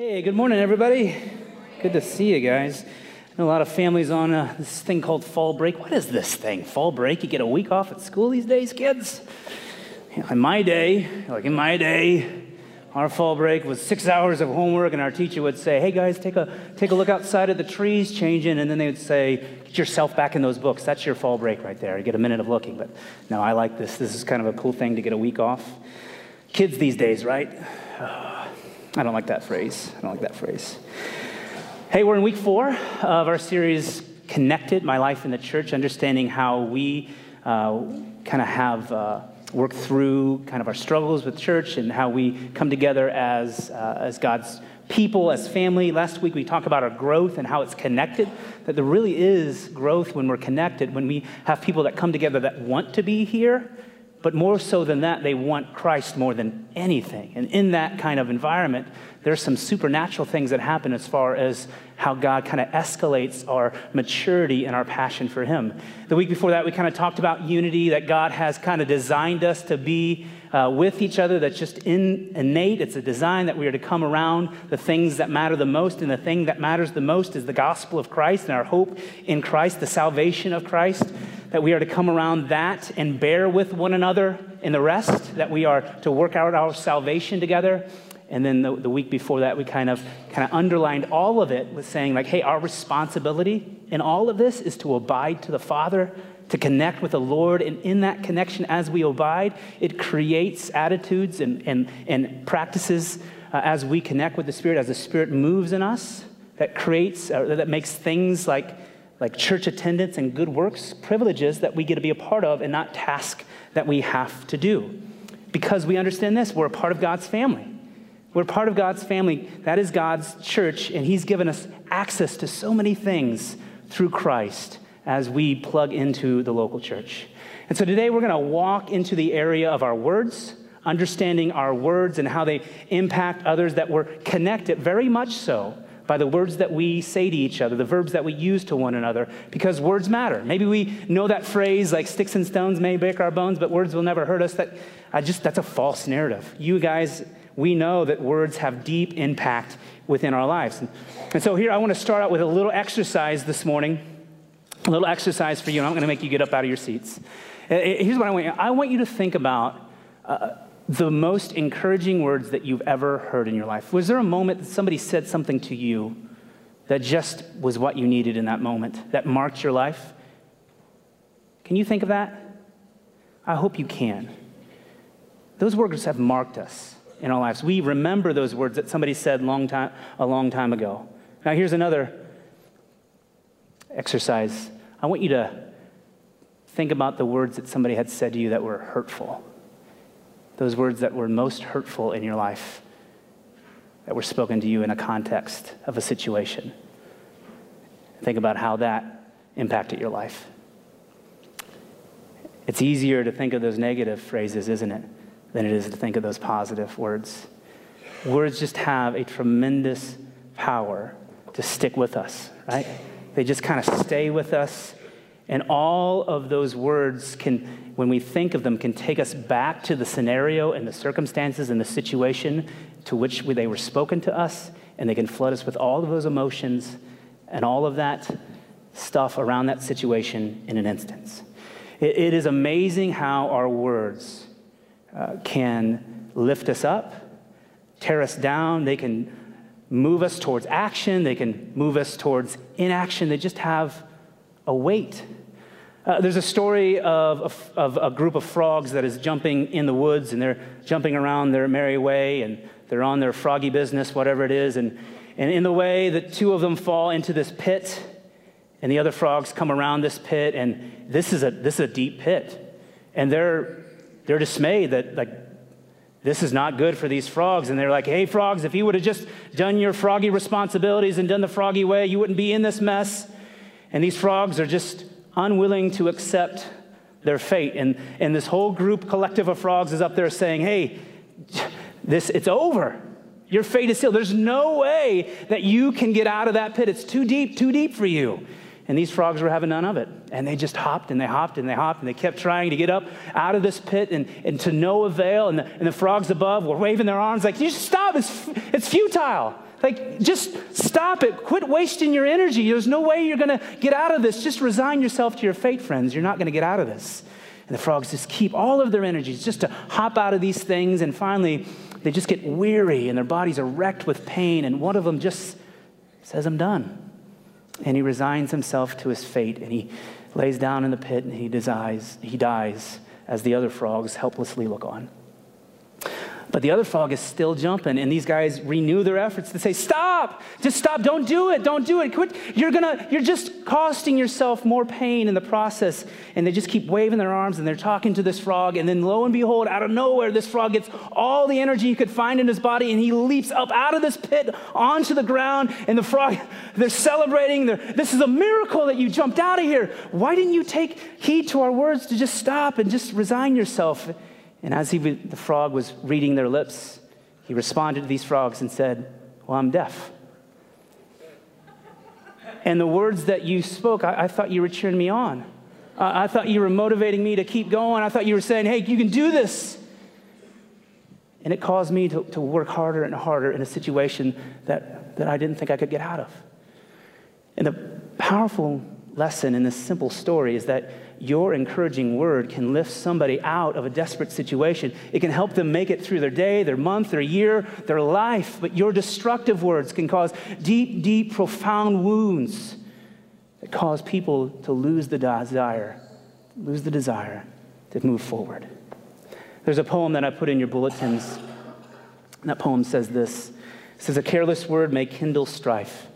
Hey, good morning, everybody. Good to see you guys. A lot of families on uh, this thing called fall break. What is this thing? Fall break? You get a week off at school these days, kids? In my day, like in my day, our fall break was six hours of homework, and our teacher would say, Hey guys, take a, take a look outside at the trees, change in, and then they would say, Get yourself back in those books. That's your fall break right there. You get a minute of looking. But no, I like this. This is kind of a cool thing to get a week off. Kids these days, right? I don't like that phrase. I don't like that phrase. Hey, we're in week four of our series, Connected My Life in the Church, understanding how we uh, kind of have uh, worked through kind of our struggles with church and how we come together as, uh, as God's people, as family. Last week we talked about our growth and how it's connected, that there really is growth when we're connected, when we have people that come together that want to be here but more so than that, they want Christ more than anything. And in that kind of environment, there's some supernatural things that happen as far as how God kind of escalates our maturity and our passion for Him. The week before that, we kind of talked about unity, that God has kind of designed us to be uh, with each other. That's just in, innate. It's a design that we are to come around the things that matter the most. And the thing that matters the most is the gospel of Christ and our hope in Christ, the salvation of Christ that we are to come around that and bear with one another in the rest, that we are to work out our salvation together. And then the, the, week before that, we kind of kind of underlined all of it with saying, like, hey, our responsibility in all of this is to abide to the Father, to connect with the Lord. And in that connection, as we abide, it creates attitudes and, and, and practices uh, as we connect with the Spirit, as the Spirit moves in us, that creates, uh, that makes things like like church attendance and good works, privileges that we get to be a part of and not tasks that we have to do. Because we understand this, we're a part of God's family. We're part of God's family. That is God's church, and He's given us access to so many things through Christ as we plug into the local church. And so today we're going to walk into the area of our words, understanding our words and how they impact others, that we're connected very much so by the words that we say to each other, the verbs that we use to one another, because words matter. Maybe we know that phrase like sticks and stones may break our bones, but words will never hurt us. That I just that's a false narrative. You guys, we know that words have deep impact within our lives. And, so here I want to start out with a little exercise this morning, a little exercise for you, and I'm going to make you get up out of your seats. Uh, uh, here's what I want you. I want you to think about. Uh, the most encouraging words that you've ever heard in your life? Was there a moment that somebody said something to you that just was what you needed in that moment, that marked your life? Can you think of that? I hope you can. Those words have marked us in our lives. We remember those words that somebody said long time, a long time ago. Now, here's another exercise. I want you to think about the words that somebody had said to you that were hurtful those words that were most hurtful in your life, that were spoken to you in a context of a situation. Think about how that impacted your life. It's easier to think of those negative phrases, isn't it, than it is to think of those positive words. Words just have a tremendous power to stick with us, right? They just kind of stay with us and all of those words can, when we think of them, can take us back to the scenario and the circumstances and the situation to which they were spoken to us, and they can flood us with all of those emotions and all of that stuff around that situation in an instance. it, it is amazing how our words uh, can lift us up, tear us down, they can move us towards action, they can move us towards inaction. They just have a weight uh, there's a story of a, of a group of frogs that is jumping in the woods and they're jumping around their merry way and they're on their froggy business, whatever it is. And, and in the way, the two of them fall into this pit and the other frogs come around this pit and this is a, this is a deep pit. And they're, they're dismayed that like, this is not good for these frogs. And they're like, hey, frogs, if you would have just done your froggy responsibilities and done the froggy way, you wouldn't be in this mess. And these frogs are just unwilling to accept their fate. And, and this whole group, collective of frogs, is up there saying, hey, this, it's over. Your fate is sealed. There's no way that you can get out of that pit. It's too deep, too deep for you. And these frogs were having none of it. And they just hopped and they hopped and they hopped and they kept trying to get up out of this pit and, and to no avail. And the, and the frogs above were waving their arms like, you stop, it's, it's futile. Like, just stop it. Quit wasting your energy. There's no way you're going to get out of this. Just resign yourself to your fate, friends. You're not going to get out of this. And the frogs just keep all of their energies just to hop out of these things. And finally, they just get weary and their bodies are wrecked with pain. And one of them just says, I'm done. And he resigns himself to his fate and he lays down in the pit and he dies, he dies as the other frogs helplessly look on. But the other frog is still jumping, and these guys renew their efforts to say, Stop! Just stop! Don't do it! Don't do it! Quit! You're gonna, you're just costing yourself more pain in the process. And they just keep waving their arms and they're talking to this frog, and then lo and behold, out of nowhere, this frog gets all the energy he could find in his body, and he leaps up out of this pit onto the ground, and the frog, they're celebrating. They're, this is a miracle that you jumped out of here. Why didn't you take heed to our words to just stop and just resign yourself? And as he, the frog was reading their lips, he responded to these frogs and said, Well, I'm deaf. And the words that you spoke, I, I thought you were cheering me on. I thought you were motivating me to keep going. I thought you were saying, Hey, you can do this. And it caused me to, to work harder and harder in a situation that, that I didn't think I could get out of. And the powerful lesson in this simple story is that your encouraging word can lift somebody out of a desperate situation. It can help them make it through their day, their month, their year, their life. But your destructive words can cause deep, deep, profound wounds that cause people to lose the desire, lose the desire to move forward. There's a poem that I put in your bulletins. That poem says this. It says, A careless word may kindle strife.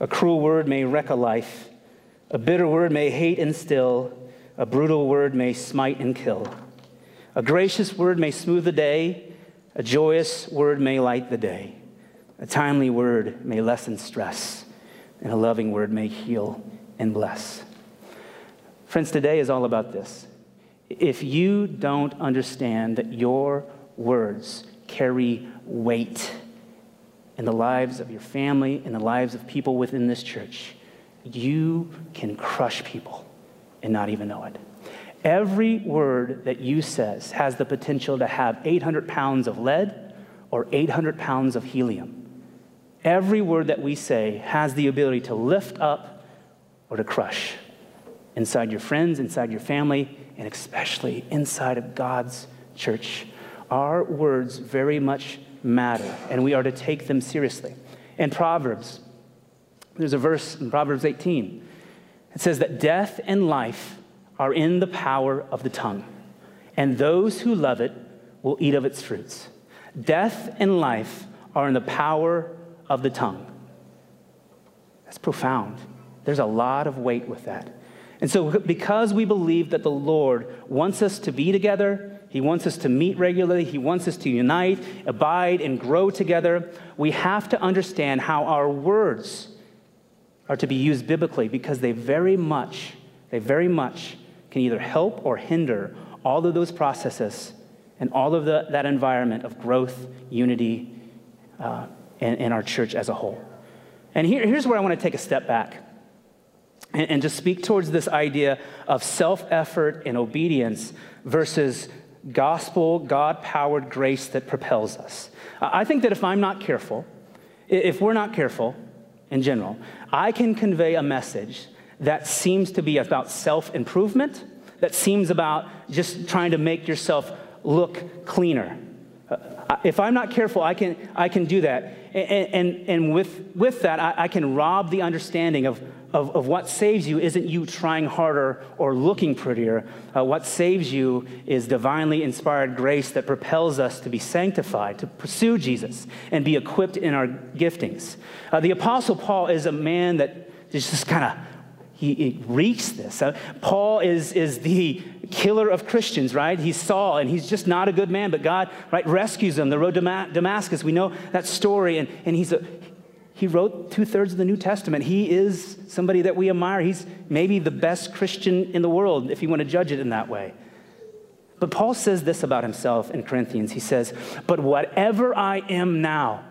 A cruel word may wreck a life. A bitter word may hate and still, a brutal word may smite and kill. A gracious word may smooth the day, a joyous word may light the day. A timely word may lessen stress, and a loving word may heal and bless. Friends, today is all about this. If you don't understand that your words carry weight in the lives of your family, in the lives of people within this church, you can crush people and not even know it. Every word that you says has the potential to have 800 pounds of lead or 800 pounds of helium. Every word that we say has the ability to lift up or to crush inside your friends, inside your family, and especially inside of God's church. Our words very much matter, and we are to take them seriously. In Proverbs, there's a verse in Proverbs 18. It says that death and life are in the power of the tongue, and those who love it will eat of its fruits. Death and life are in the power of the tongue. That's profound. There's a lot of weight with that. And so, because we believe that the Lord wants us to be together, He wants us to meet regularly, He wants us to unite, abide, and grow together, we have to understand how our words are to be used biblically because they very much, they very much can either help or hinder all of those processes and all of the, that environment of growth, unity, uh, in, our church as a whole. And here, here's where I want to take a step back and, and just speak towards this idea of self effort and obedience versus gospel, God powered grace that propels us. I think that if I'm not careful, if we're not careful in general, I can convey a message that seems to be about self improvement, that seems about just trying to make yourself look cleaner. Uh, if I'm not careful, I can, I can do that. And, and, and with, with that, I, I can rob the understanding of, of, of, what saves you isn't you trying harder or looking prettier. Uh, what saves you is divinely inspired grace that propels us to be sanctified, to pursue Jesus, and be equipped in our giftings. Uh, the Apostle Paul is a man that is just kind of he, he, reeks this. Uh, Paul is, is the killer of Christians, right? He's Saul, and he's just not a good man, but God, right, rescues him. The road to Damascus, we know that story, and, and he's a, he wrote two thirds of the New Testament. He is somebody that we admire. He's maybe the best Christian in the world, if you want to judge it in that way. But Paul says this about himself in Corinthians. He says, But whatever I am now,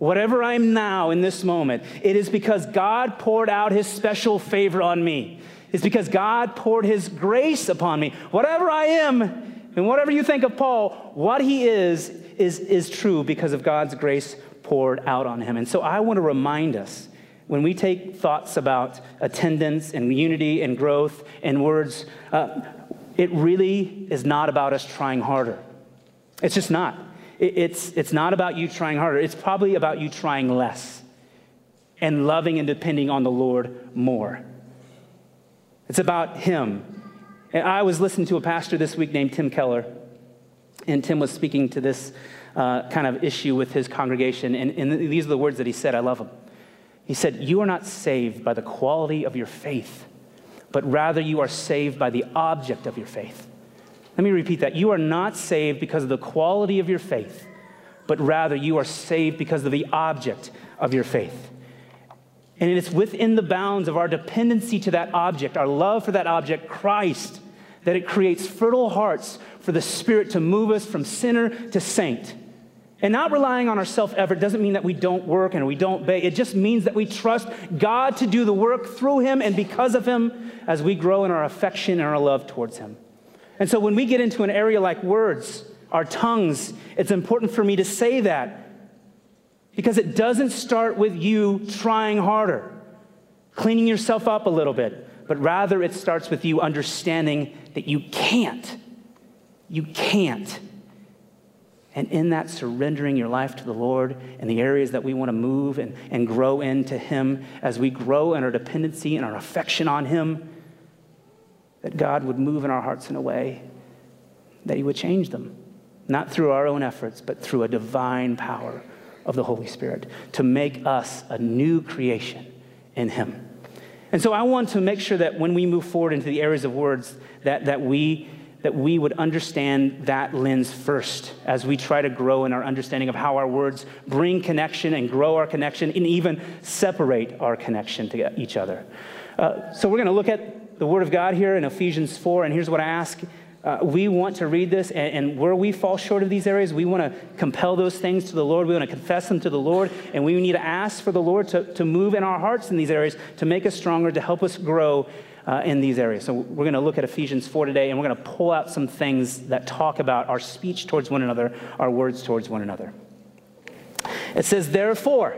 whatever I am now in this moment, it is because God poured out his special favor on me. It's because God poured his grace upon me. Whatever I am, and whatever you think of Paul, what he is, is, is true because of God's grace poured out on him. And so I want to remind us when we take thoughts about attendance and unity and growth and words, uh, it really is not about us trying harder. It's just not. It's, it's not about you trying harder. It's probably about you trying less and loving and depending on the Lord more. It's about Him. And I was listening to a pastor this week named Tim Keller, and Tim was speaking to this uh, kind of issue with his congregation. And, and these are the words that he said. I love them. He said, You are not saved by the quality of your faith, but rather you are saved by the object of your faith. Let me repeat that. You are not saved because of the quality of your faith, but rather you are saved because of the object of your faith. And it's within the bounds of our dependency to that object, our love for that object, Christ, that it creates fertile hearts for the Spirit to move us from sinner to saint. And not relying on our self effort doesn't mean that we don't work and we don't beg. It just means that we trust God to do the work through Him and because of Him as we grow in our affection and our love towards Him. And so when we get into an area like words, our tongues, it's important for me to say that because it doesn't start with you trying harder, cleaning yourself up a little bit, but rather it starts with you understanding that you can't. You can't. And in that, surrendering your life to the Lord in the areas that we want to move and, and grow into Him, as we grow in our dependency and our affection on Him, that God would move in our hearts in a way that He would change them, not through our own efforts, but through a divine power of the Holy Spirit to make us a new creation in Him. And so I want to make sure that when we move forward into the areas of words, that, that, we, that we would understand that lens first as we try to grow in our understanding of how our words bring connection and grow our connection and even separate our connection to each other. Uh, so we're going to look at the Word of God here in Ephesians 4, and here's what I ask uh, we want to read this, and, and, where we fall short of these areas, we want to compel those things to the Lord. We want to confess them to the Lord, and we need to ask for the Lord to, to move in our hearts in these areas to make us stronger, to help us grow uh, in these areas. So we're going to look at Ephesians 4 today, and we're going to pull out some things that talk about our speech towards one another, our words towards one another. It says, therefore,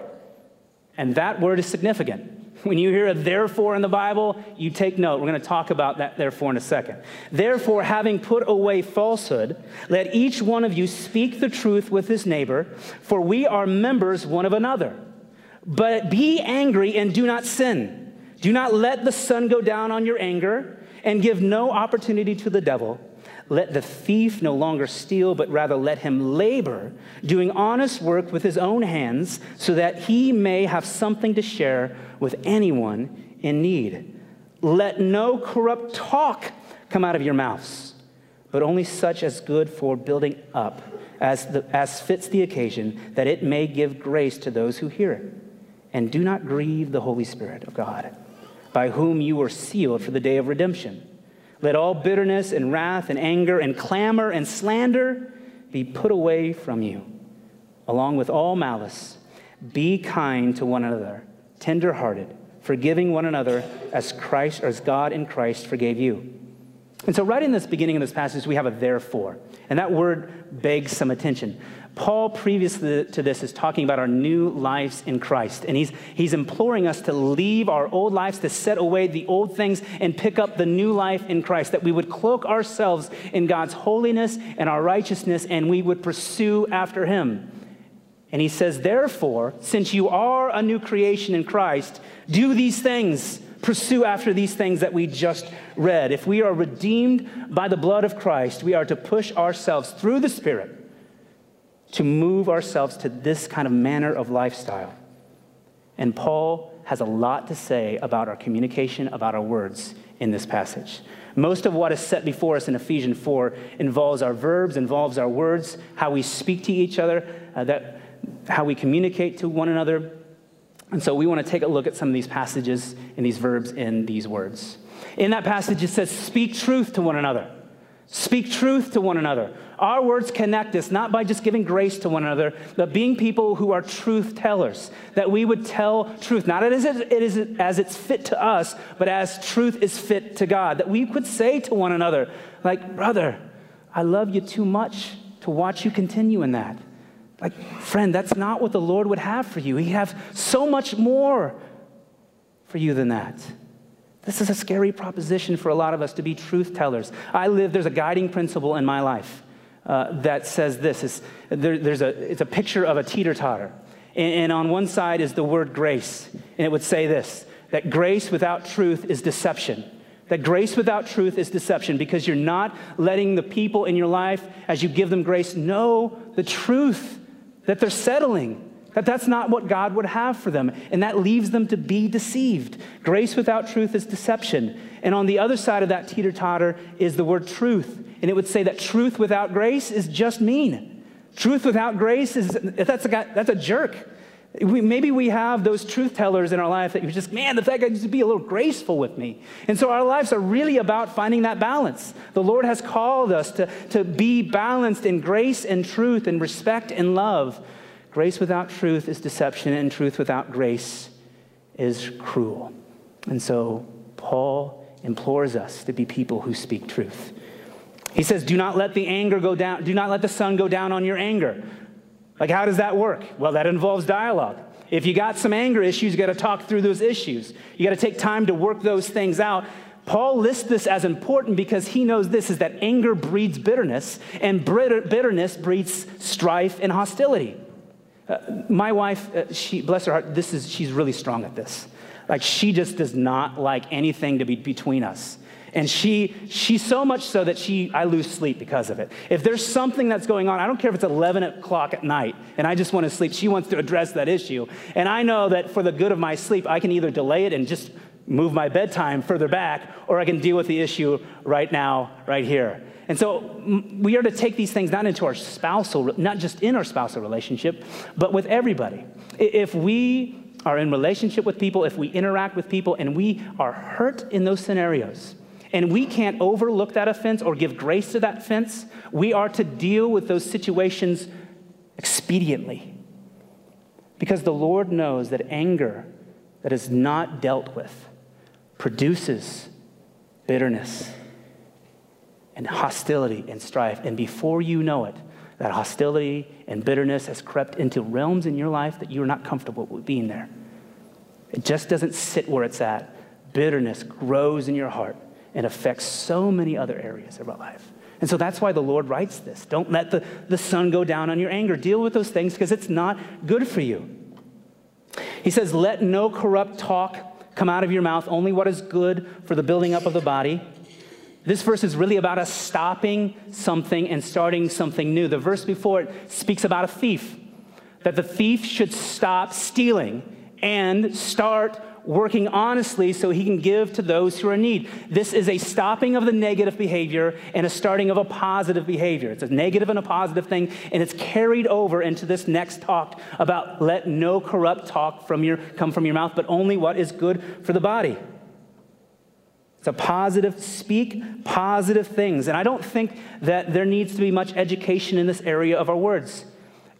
and that word is significant. When you hear a therefore in the Bible, you take note. We're going to talk about that therefore in a second. Therefore, having put away falsehood, let each one of you speak the truth with his neighbor, for we are members one of another. But be angry and do not sin. Do not let the sun go down on your anger, and give no opportunity to the devil. Let the thief no longer steal, but rather let him labor, doing honest work with his own hands, so that he may have something to share with anyone in need. Let no corrupt talk come out of your mouths, but only such as good for building up, as, the, as fits the occasion, that it may give grace to those who hear it. And do not grieve the Holy Spirit of God, by whom you were sealed for the day of redemption. Let all bitterness and wrath and anger and clamor and slander be put away from you, along with all malice. Be kind to one another tenderhearted, forgiving one another as Christ, or as God in Christ forgave you. And so, right in this beginning of this passage, we have a therefore. And that word begs some attention. Paul, previous to this, is talking about our new lives in Christ. And he's, he's imploring us to leave our old lives, to set away the old things, and pick up the new life in Christ. That we would cloak ourselves in God's holiness and our righteousness, and we would pursue after him. And he says, Therefore, since you are a new creation in Christ, do these things. Pursue after these things that we just read. If we are redeemed by the blood of Christ, we are to push ourselves through the Spirit to move ourselves to this kind of manner of lifestyle. And Paul has a lot to say about our communication, about our words in this passage. Most of what is set before us in Ephesians 4 involves our verbs, involves our words, how we speak to each other, uh, that how we communicate to one another. And so we want to take a look at some of these passages and these verbs in these words. In that passage, it says, Speak truth to one another. Speak truth to one another. Our words connect us not by just giving grace to one another, but being people who are truth tellers. That we would tell truth, not as it is as it's fit to us, but as truth is fit to God. That we could say to one another, like, brother, I love you too much to watch you continue in that. Like, friend, that's not what the Lord would have for you. He has so much more for you than that. This is a scary proposition for a lot of us to be truth tellers. I live, there's a guiding principle in my life uh, that says this it's, there, there's a, it's a picture of a teeter totter. And, and on one side is the word grace. And it would say this that grace without truth is deception. That grace without truth is deception because you're not letting the people in your life, as you give them grace, know the truth that they're settling, that that's not what God would have for them. And that leaves them to be deceived. Grace without truth is deception. And on the other side of that teeter totter is the word truth. And it would say that truth without grace is just mean. Truth without grace is, that's a, that's a jerk. We, maybe we have those truth tellers in our life that you just, man, the fact guy needs to be a little graceful with me. And so our lives are really about finding that balance. The Lord has called us to, to be balanced in grace and truth and respect and love. Grace without truth is deception, and truth without grace is cruel. And so Paul implores us to be people who speak truth. He says, Do not let the anger go down, do not let the sun go down on your anger. Like, how does that work? Well, that involves dialogue. If you got some anger issues, you got to talk through those issues. You got to take time to work those things out. Paul lists this as important because he knows this is that anger breeds bitterness, and bitterness breeds strife and hostility. Uh, my wife, uh, she, bless her heart, this is, she's really strong at this. Like, she just does not like anything to be between us. And she, she's so much so that she, I lose sleep because of it. If there's something that's going on, I don't care if it's 11 o'clock at night and I just want to sleep, she wants to address that issue. And I know that for the good of my sleep, I can either delay it and just move my bedtime further back, or I can deal with the issue right now, right here. And so we are to take these things not into our spousal, not just in our spousal relationship, but with everybody. If we are in relationship with people, if we interact with people, and we are hurt in those scenarios, and we can't overlook that offense or give grace to that offense. We are to deal with those situations expediently. Because the Lord knows that anger that is not dealt with produces bitterness and hostility and strife. And before you know it, that hostility and bitterness has crept into realms in your life that you're not comfortable with being there. It just doesn't sit where it's at. Bitterness grows in your heart and affects so many other areas of our life. And so that's why the Lord writes this. Don't let the, the sun go down on your anger. Deal with those things because it's not good for you. He says, Let no corrupt talk come out of your mouth, only what is good for the building up of the body. This verse is really about us stopping something and starting something new. The verse before it speaks about a thief, that the thief should stop stealing and start working honestly so he can give to those who are in need. This is a stopping of the negative behavior and a starting of a positive behavior. It's a negative and a positive thing, and it's carried over into this next talk about let no corrupt talk from your, come from your mouth, but only what is good for the body. It's a positive, speak positive things. And I don't think that there needs to be much education in this area of our words.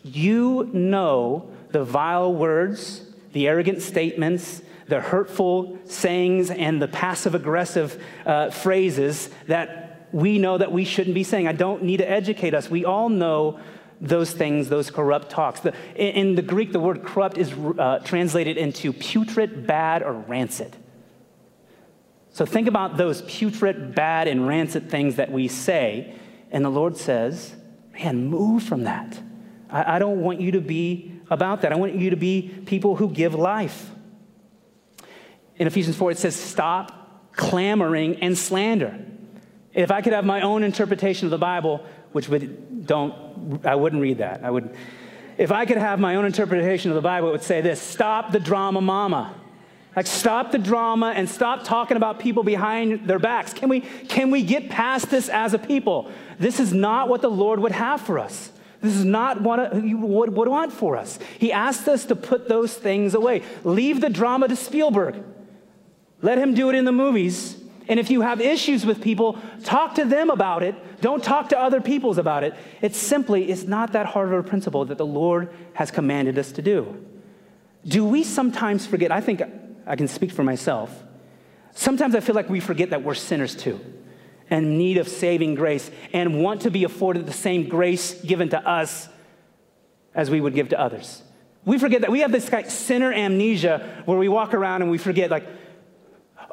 You know the vile words, the arrogant statements, the hurtful sayings and the passive aggressive uh, phrases that we know that we shouldn't be saying. I don't need to educate us. We all know those things, those corrupt talks. The, in, in, the Greek, the word corrupt is uh, translated into putrid, bad, or rancid. So think about those putrid, bad, and rancid things that we say. And the Lord says, man, move from that. I, I don't want you to be about that. I want you to be people who give life in Ephesians 4, it says, Stop clamoring and slander. If I could have my own interpretation of the Bible, which would don't, I wouldn't read that. I would, if I could have my own interpretation of the Bible, it would say this stop the drama mama. Like, stop the drama and stop talking about people behind their backs. Can we, can we get past this as a people? This is not what the Lord would have for us. This is not what He would, want for us. He asked us to put those things away. Leave the drama to Spielberg. Let him do it in the movies. And if you have issues with people, talk to them about it. Don't talk to other peoples about it. It's simply, it's not that hard of a principle that the Lord has commanded us to do. Do we sometimes forget? I think I can speak for myself. Sometimes I feel like we forget that we're sinners too and need of saving grace and want to be afforded the same grace given to us as we would give to others. We forget that we have this kind of sinner amnesia where we walk around and we forget, like,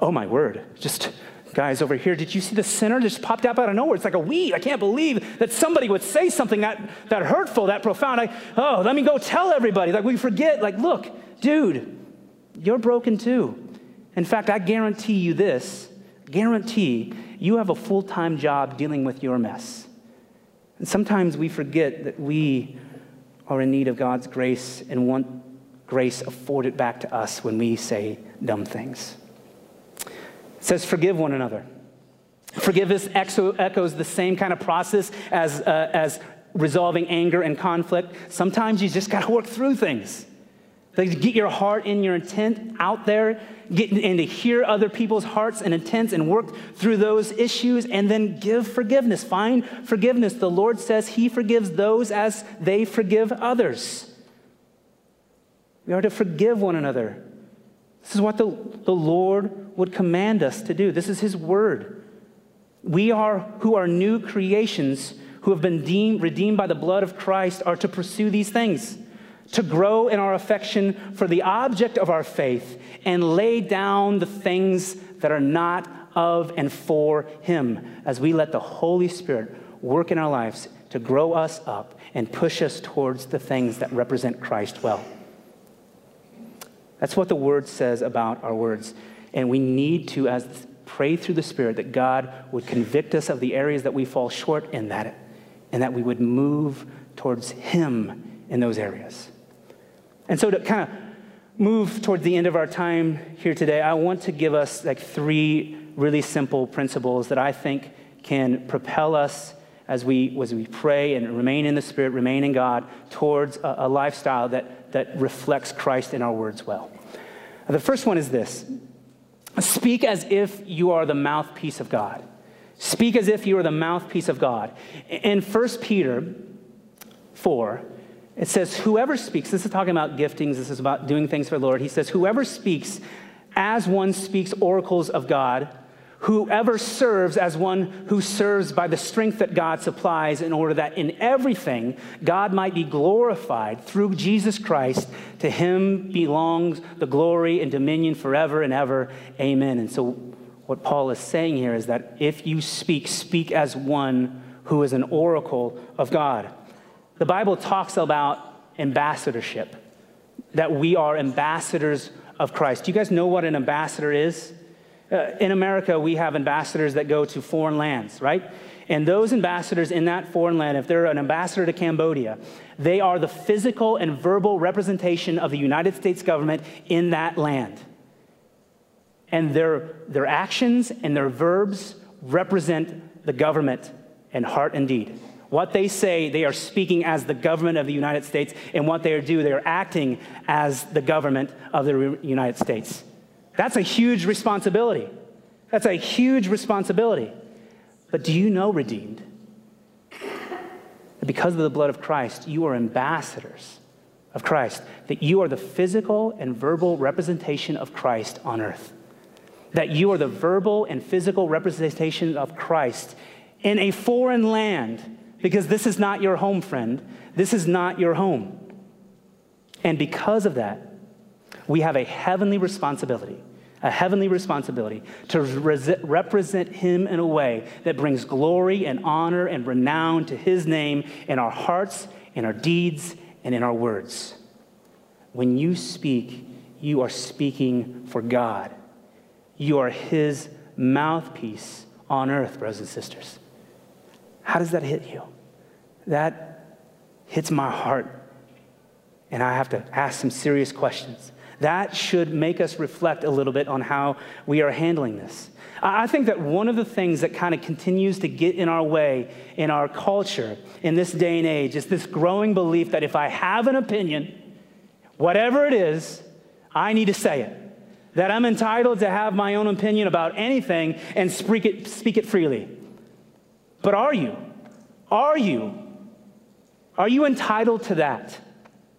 oh my word, just guys over here, did you see the sinner just popped up out of nowhere? It's like a weed. I can't believe that somebody would say something that, that hurtful, that profound. I, oh, let me go tell everybody. Like we forget, like, look, dude, you're broken too. In fact, I guarantee you this guarantee you have a full time job dealing with your mess. And sometimes we forget that we are in need of God's grace and want grace afforded back to us when we say dumb things. It says, forgive one another. Forgiveness echoes the same kind of process as, uh, as resolving anger and conflict. Sometimes you just got to work through things. Like get your heart and your intent out there, get and to hear other people's hearts and intents and work through those issues and then give forgiveness. Find forgiveness. The Lord says he forgives those as they forgive others. We are to forgive one another. This is what the, the Lord would command us to do. This is his word. We are who are new creations who have been deemed, redeemed by the blood of Christ are to pursue these things to grow in our affection for the object of our faith and lay down the things that are not of and for Him as we let the Holy Spirit work in our lives to grow us up and push us towards the things that represent Christ well. That's what the Word says about our words. And we need to, as pray through the Spirit, that God would convict us of the areas that we fall short in that, and that we would move towards Him in those areas. And so to kind of move towards the end of our time here today, I want to give us like three really simple principles that I think can propel us as we, as we pray and remain in the Spirit, remain in God, towards a, a lifestyle that, that reflects Christ in our words well. The first one is this speak as if you are the mouthpiece of God. Speak as if you are the mouthpiece of God. In 1 Peter 4, it says, whoever speaks, this is talking about giftings, this is about doing things for the Lord. He says, whoever speaks as one speaks oracles of God, whoever serves as one who serves by the strength that God supplies, in order that in everything God might be glorified through Jesus Christ. To him belongs the glory and dominion forever and ever. Amen. And so, what Paul is saying here is that if you speak, speak as one who is an oracle of God. The Bible talks about ambassadorship, that we are ambassadors of Christ. Do you guys know what an ambassador is? Uh, in America, we have ambassadors that go to foreign lands, right? And those ambassadors in that foreign land, if they're an ambassador to Cambodia, they are the physical and verbal representation of the United States government in that land. And their, their actions and their verbs represent the government in heart and deed. What they say, they are speaking as the government of the United States, and what they do, they are acting as the government of the United States. That's a huge responsibility. That's a huge responsibility. But do you know, redeemed, that because of the blood of Christ, you are ambassadors of Christ, that you are the physical and verbal representation of Christ on earth, that you are the verbal and physical representation of Christ in a foreign land because this is not your home, friend. This is not your home. And because of that, we have a heavenly responsibility, a heavenly responsibility to represent Him in a way that brings glory and honor and renown to His name in our hearts, in our deeds, and in our words. When you speak, you are speaking for God. You are His mouthpiece on earth, brothers and sisters. How does that hit you? That hits my heart. And I have to ask some serious questions. That should make us reflect a little bit on how we are handling this. I think that one of the things that kind of continues to get in our way in our culture in this day and age is this growing belief that if I have an opinion, whatever it is, I need to say it. That I'm entitled to have my own opinion about anything and speak it, speak it freely. But are you? Are you? Are you entitled to that?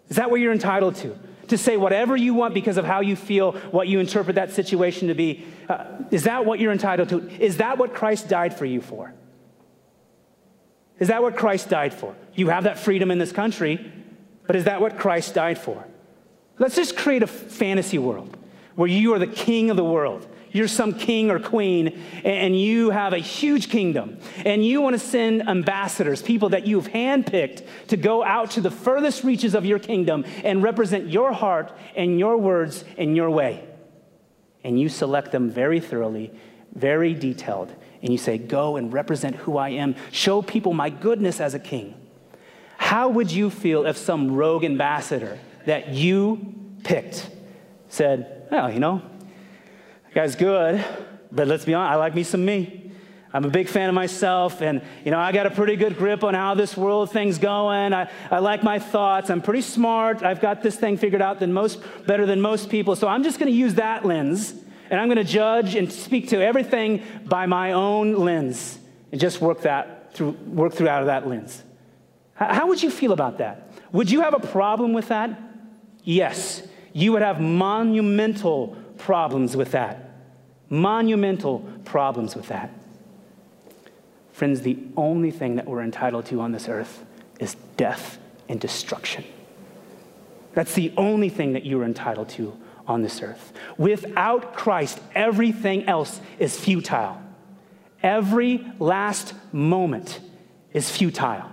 Is that what you're entitled to? To say whatever you want because of how you feel, what you interpret that situation to be. Uh, is that what you're entitled to? Is that what Christ died for you for? Is that what Christ died for? You have that freedom in this country, But is that what Christ died for? Let's just create a fantasy world where you are the king of the world. You're some king or queen, and you have a huge kingdom, and you want to send ambassadors, people that you've handpicked to go out to the furthest reaches of your kingdom and represent your heart and your words in your way. And you select them very thoroughly, very detailed, and you say, Go and represent who I am. Show people my goodness as a king. How would you feel if some rogue ambassador that you picked said, Well, you know, guy's good, but let's be honest, I like me some me. I'm a big fan of myself, and you know, I got a pretty good grip on how this world thing's going. I, I like my thoughts. I'm pretty smart. I've got this thing figured out than most, better than most people. So I'm just going to use that lens, and I'm going to judge and speak to everything by my own lens, and just work that through, work through out of that lens. How, how would you feel about that? Would you have a problem with that? Yes, you would have monumental problems with that. Monumental problems with that. Friends, the only thing that we're entitled to on this earth is death and destruction. That's the only thing that you're entitled to on this earth. Without Christ, everything else is futile. Every last moment is futile.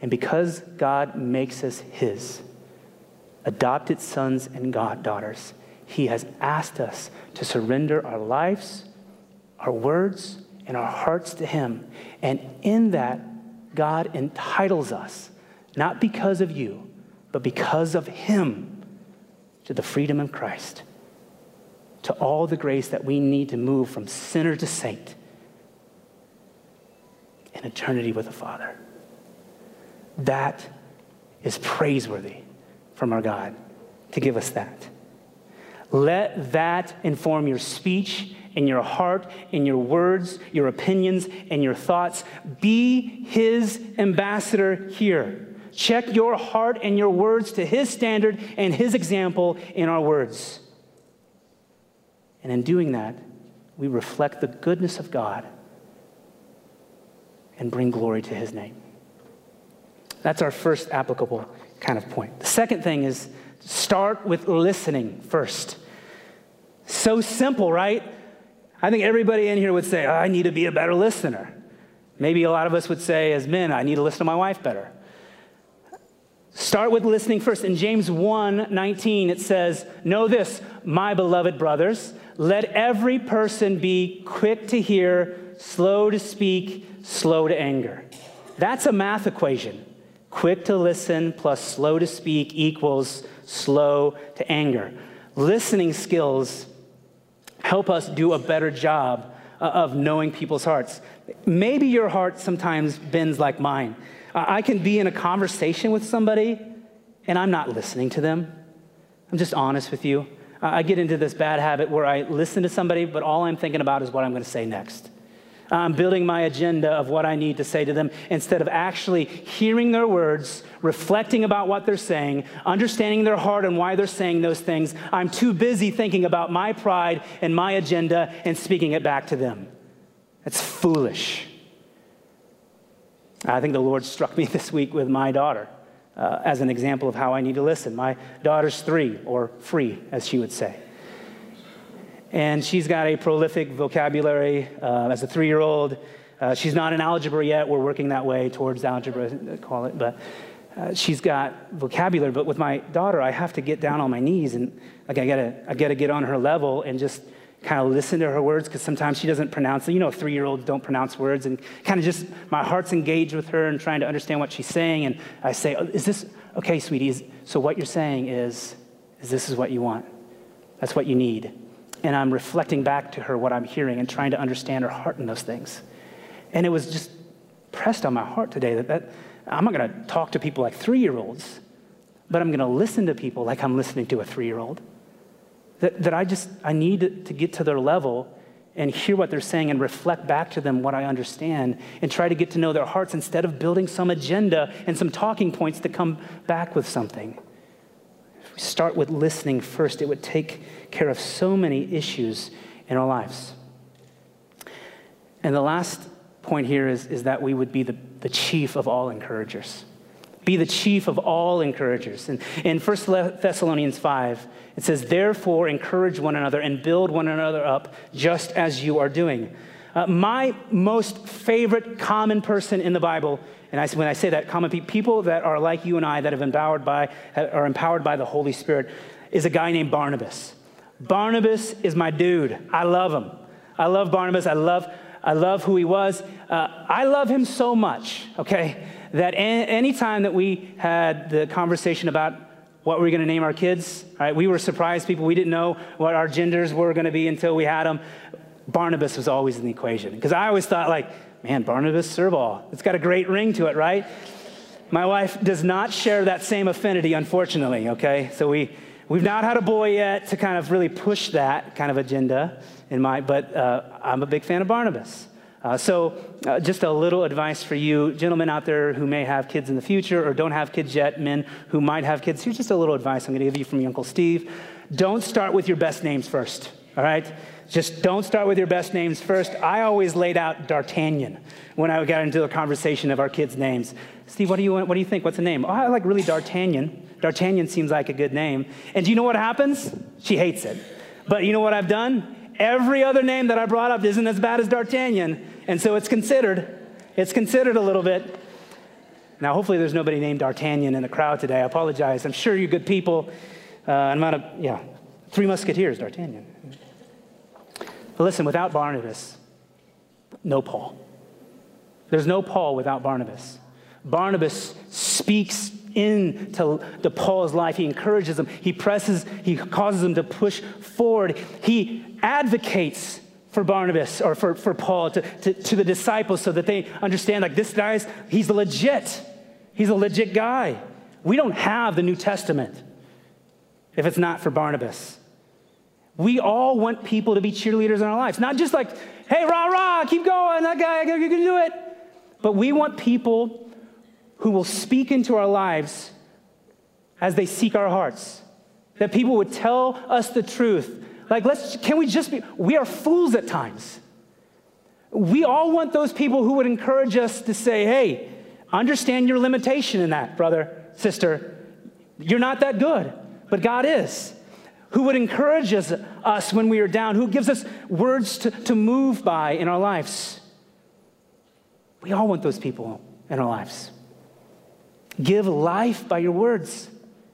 And because God makes us His, adopted sons and God daughters, He has asked us to surrender our lives, our words, and our hearts to Him. And in that, God entitles us, not because of you, but because of Him, to the freedom of Christ, to all the grace that we need to move from sinner to saint in eternity with the Father. That is praiseworthy from our God to give us that. Let that inform your speech and your heart and your words, your opinions and your thoughts. Be his ambassador here. Check your heart and your words to his standard and his example in our words. And in doing that, we reflect the goodness of God and bring glory to his name. That's our first applicable kind of point. The second thing is start with listening first. So simple, right? I think everybody in here would say, oh, I need to be a better listener. Maybe a lot of us would say, as men, I need to listen to my wife better. Start with listening first. In James 1 19, it says, Know this, my beloved brothers, let every person be quick to hear, slow to speak, slow to anger. That's a math equation. Quick to listen plus slow to speak equals slow to anger. Listening skills help us do a better job of knowing people's hearts. Maybe your heart sometimes bends like mine. I can be in a conversation with somebody and I'm not listening to them. I'm just honest with you. I get into this bad habit where I listen to somebody, but all I'm thinking about is what I'm going to say next. I'm building my agenda of what I need to say to them instead of actually hearing their words, reflecting about what they're saying, understanding their heart and why they're saying those things. I'm too busy thinking about my pride and my agenda and speaking it back to them. That's foolish. I think the Lord struck me this week with my daughter uh, as an example of how I need to listen. My daughter's three, or free, as she would say. And she's got a prolific vocabulary uh, as a three year old. Uh, she's not in algebra yet. We're working that way towards algebra, call it. But uh, she's got vocabulary. But with my daughter, I have to get down on my knees and like I gotta, I gotta get on her level and just kind of listen to her words because sometimes she doesn't pronounce it. You know, three year olds don't pronounce words. And kind of just my heart's engaged with her and trying to understand what she's saying. And I say, oh, Is this okay, sweetie? Is, so what you're saying is, is this is what you want? That's what you need and I'm reflecting back to her what I'm hearing and trying to understand her heart in those things. And it was just pressed on my heart today that, that I'm not going to talk to people like three year olds, but I'm going to listen to people like I'm listening to a three year old. That, that I just, I need to get to their level and hear what they're saying and reflect back to them what I understand and try to get to know their hearts instead of building some agenda and some talking points to come back with something we start with listening first, it would take care of so many issues in our lives. And the last point here is, is that we would be the, the chief of all encouragers. Be the chief of all encouragers. And in 1 Thessalonians 5, it says, Therefore, encourage one another and build one another up, just as you are doing. Uh, my most favorite common person in the Bible, and I, when I say that, common pe- people that are like you and I, that have empowered by, are empowered by the Holy Spirit, is a guy named Barnabas. Barnabas is my dude. I love him. I love Barnabas. I love, I love who he was. Uh, I love him so much, okay, that any time that we had the conversation about what we were going to name our kids, right, we were surprised people. We didn't know what our genders were going to be until we had them. Barnabas was always in the equation because I always thought, like, man, Barnabas Serval. It's got a great ring to it, right? My wife does not share that same affinity, unfortunately, okay? So we, we've not had a boy yet to kind of really push that kind of agenda in my, but uh, I'm a big fan of Barnabas. Uh, so, uh, just a little advice for you, gentlemen out there who may have kids in the future or don't have kids yet, men who might have kids. Here's just a little advice I'm going to give you from your Uncle Steve. Don't start with your best names first, all right? Just don't start with your best names first. I always laid out D'Artagnan when I got into a conversation of our kids' names. Steve, what do you, what do you think? What's the name? Oh, I like really D'Artagnan. D'Artagnan seems like a good name. And do you know what happens? She hates it. But you know what I've done? Every other name that I brought up isn't as bad as D'Artagnan, and so it's considered. It's considered a little bit. Now, hopefully, there's nobody named D'Artagnan in the crowd today. I apologize. I'm sure you're good people. Uh, I'm not a, yeah, Three Musketeers, D'Artagnan. But listen, without Barnabas, no Paul. There's no Paul without Barnabas. Barnabas speaks into the Paul's life. He encourages him. He presses, he causes him to push forward. He advocates for Barnabas or for, for Paul to, to, to the disciples so that they understand like this guy's, he's legit. He's a legit guy. We don't have the New Testament if it's not for Barnabas. We all want people to be cheerleaders in our lives. Not just like, hey, rah, rah, keep going, that guy, you can do it. But we want people who will speak into our lives as they seek our hearts. That people would tell us the truth. Like, let's, can we just be, we are fools at times. We all want those people who would encourage us to say, hey, understand your limitation in that, brother, sister. You're not that good, but God is. Who would encourage us, when we are down, who gives us words to, to move by in our lives. We all want those people in our lives. Give life by your words.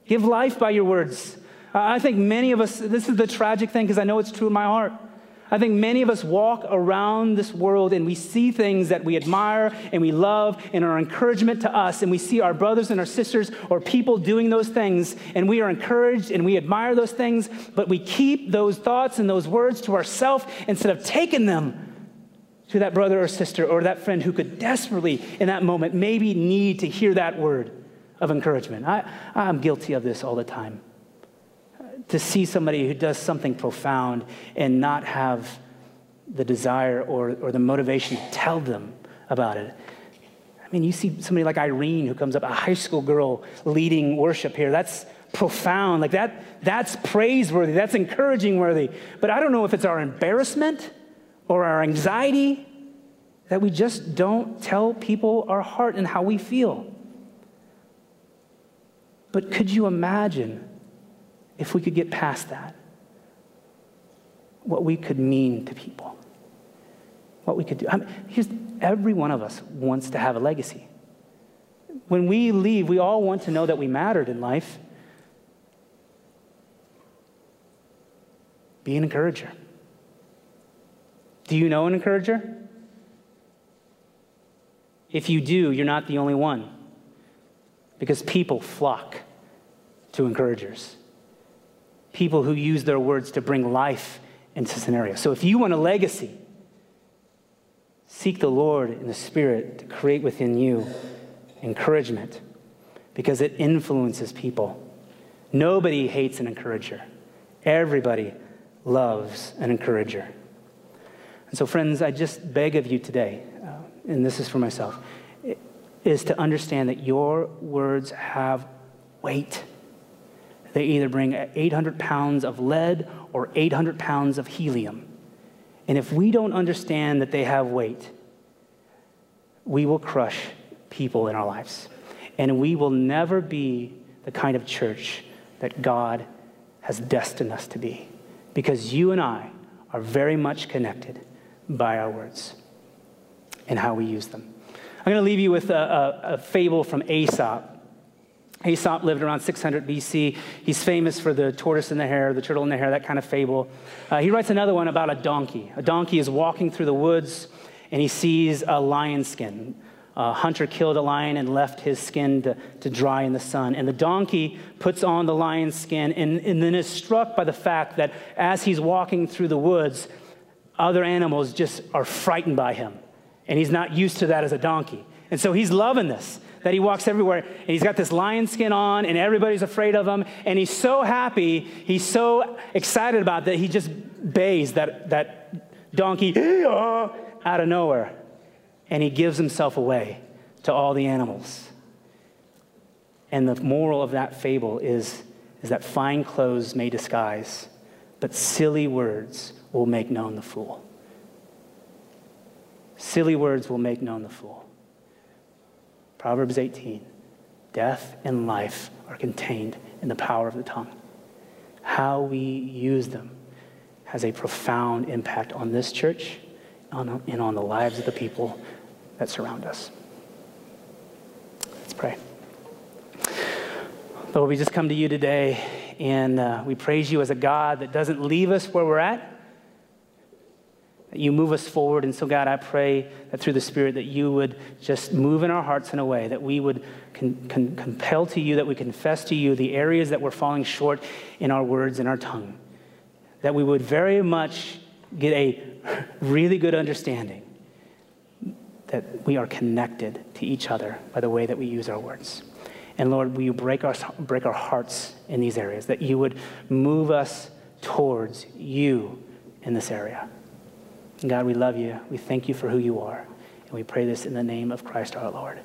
Give life by your words. I think many of us, this is the tragic thing because I know it's true in my heart. I think many of us walk around this world and we see things that we admire and we love and are encouragement to us, and we see our brothers and our sisters or people doing those things, and we are encouraged and we admire those things, but we keep those thoughts and those words to ourselves instead of taking them to that brother or sister or that friend who could desperately, in that moment, maybe need to hear that word of encouragement. I, I'm guilty of this all the time. To see somebody who does something profound and not have the desire or, or the motivation to tell them about it. I mean, you see somebody like Irene who comes up, a high school girl leading worship here. That's profound. Like that, that's praiseworthy. That's encouraging worthy. But I don't know if it's our embarrassment or our anxiety that we just don't tell people our heart and how we feel. But could you imagine if we could get past that? What we could mean to people. What we could do. I mean, every one of us wants to have a legacy. When we leave, we all want to know that we mattered in life. Be an encourager. Do you know an encourager? If you do, you're not the only one. Because people flock to encouragers, people who use their words to bring life into scenarios. So if you want a legacy, seek the Lord in the Spirit to create within you encouragement because it influences people. Nobody hates an encourager, everybody loves an encourager. And so, friends, I just beg of you today, uh, and this is for myself, is to understand that your words have weight. They either bring 800 pounds of lead or 800 pounds of helium. And if we don't understand that they have weight, we will crush people in our lives. And we will never be the kind of church that God has destined us to be. Because you and I are very much connected by our words and how we use them. I'm going to leave you with a, a, a fable from Aesop. Aesop lived around 600 BC. He's famous for the tortoise and the hare, the turtle and the hare, that kind of fable. Uh, he writes another one about a donkey. A donkey is walking through the woods and he sees a lion skin. A hunter killed a lion and left his skin to, to dry in the sun. And the donkey puts on the lion's skin and, and then is struck by the fact that as he's walking through the woods, other animals just are frightened by him. And he's not used to that as a donkey. And so he's loving this that he walks everywhere and he's got this lion skin on and everybody's afraid of him. And he's so happy, he's so excited about that, he just bays that, that donkey out of nowhere. And he gives himself away to all the animals. And the moral of that fable is, is that fine clothes may disguise, but silly words will make known the fool. Silly words will make known the fool. Proverbs 18 Death and life are contained in the power of the tongue. How we use them has a profound impact on this church and on the lives of the people that surround us. Let's pray. Lord, we just come to you today and uh, we praise you as a God that doesn't leave us where we're at you move us forward. And so, God, I pray that through the Spirit that you would just move in our hearts in a way that we would con- con- compel to you, that we confess to you the areas that we're falling short in our words and our tongue. That we would very much get a really good understanding that we are connected to each other by the way that we use our words. And Lord, will you break our, break our hearts in these areas, that you would move us towards you in this area. And God, we love you. We thank you for who you are. And we pray this in the name of Christ our Lord.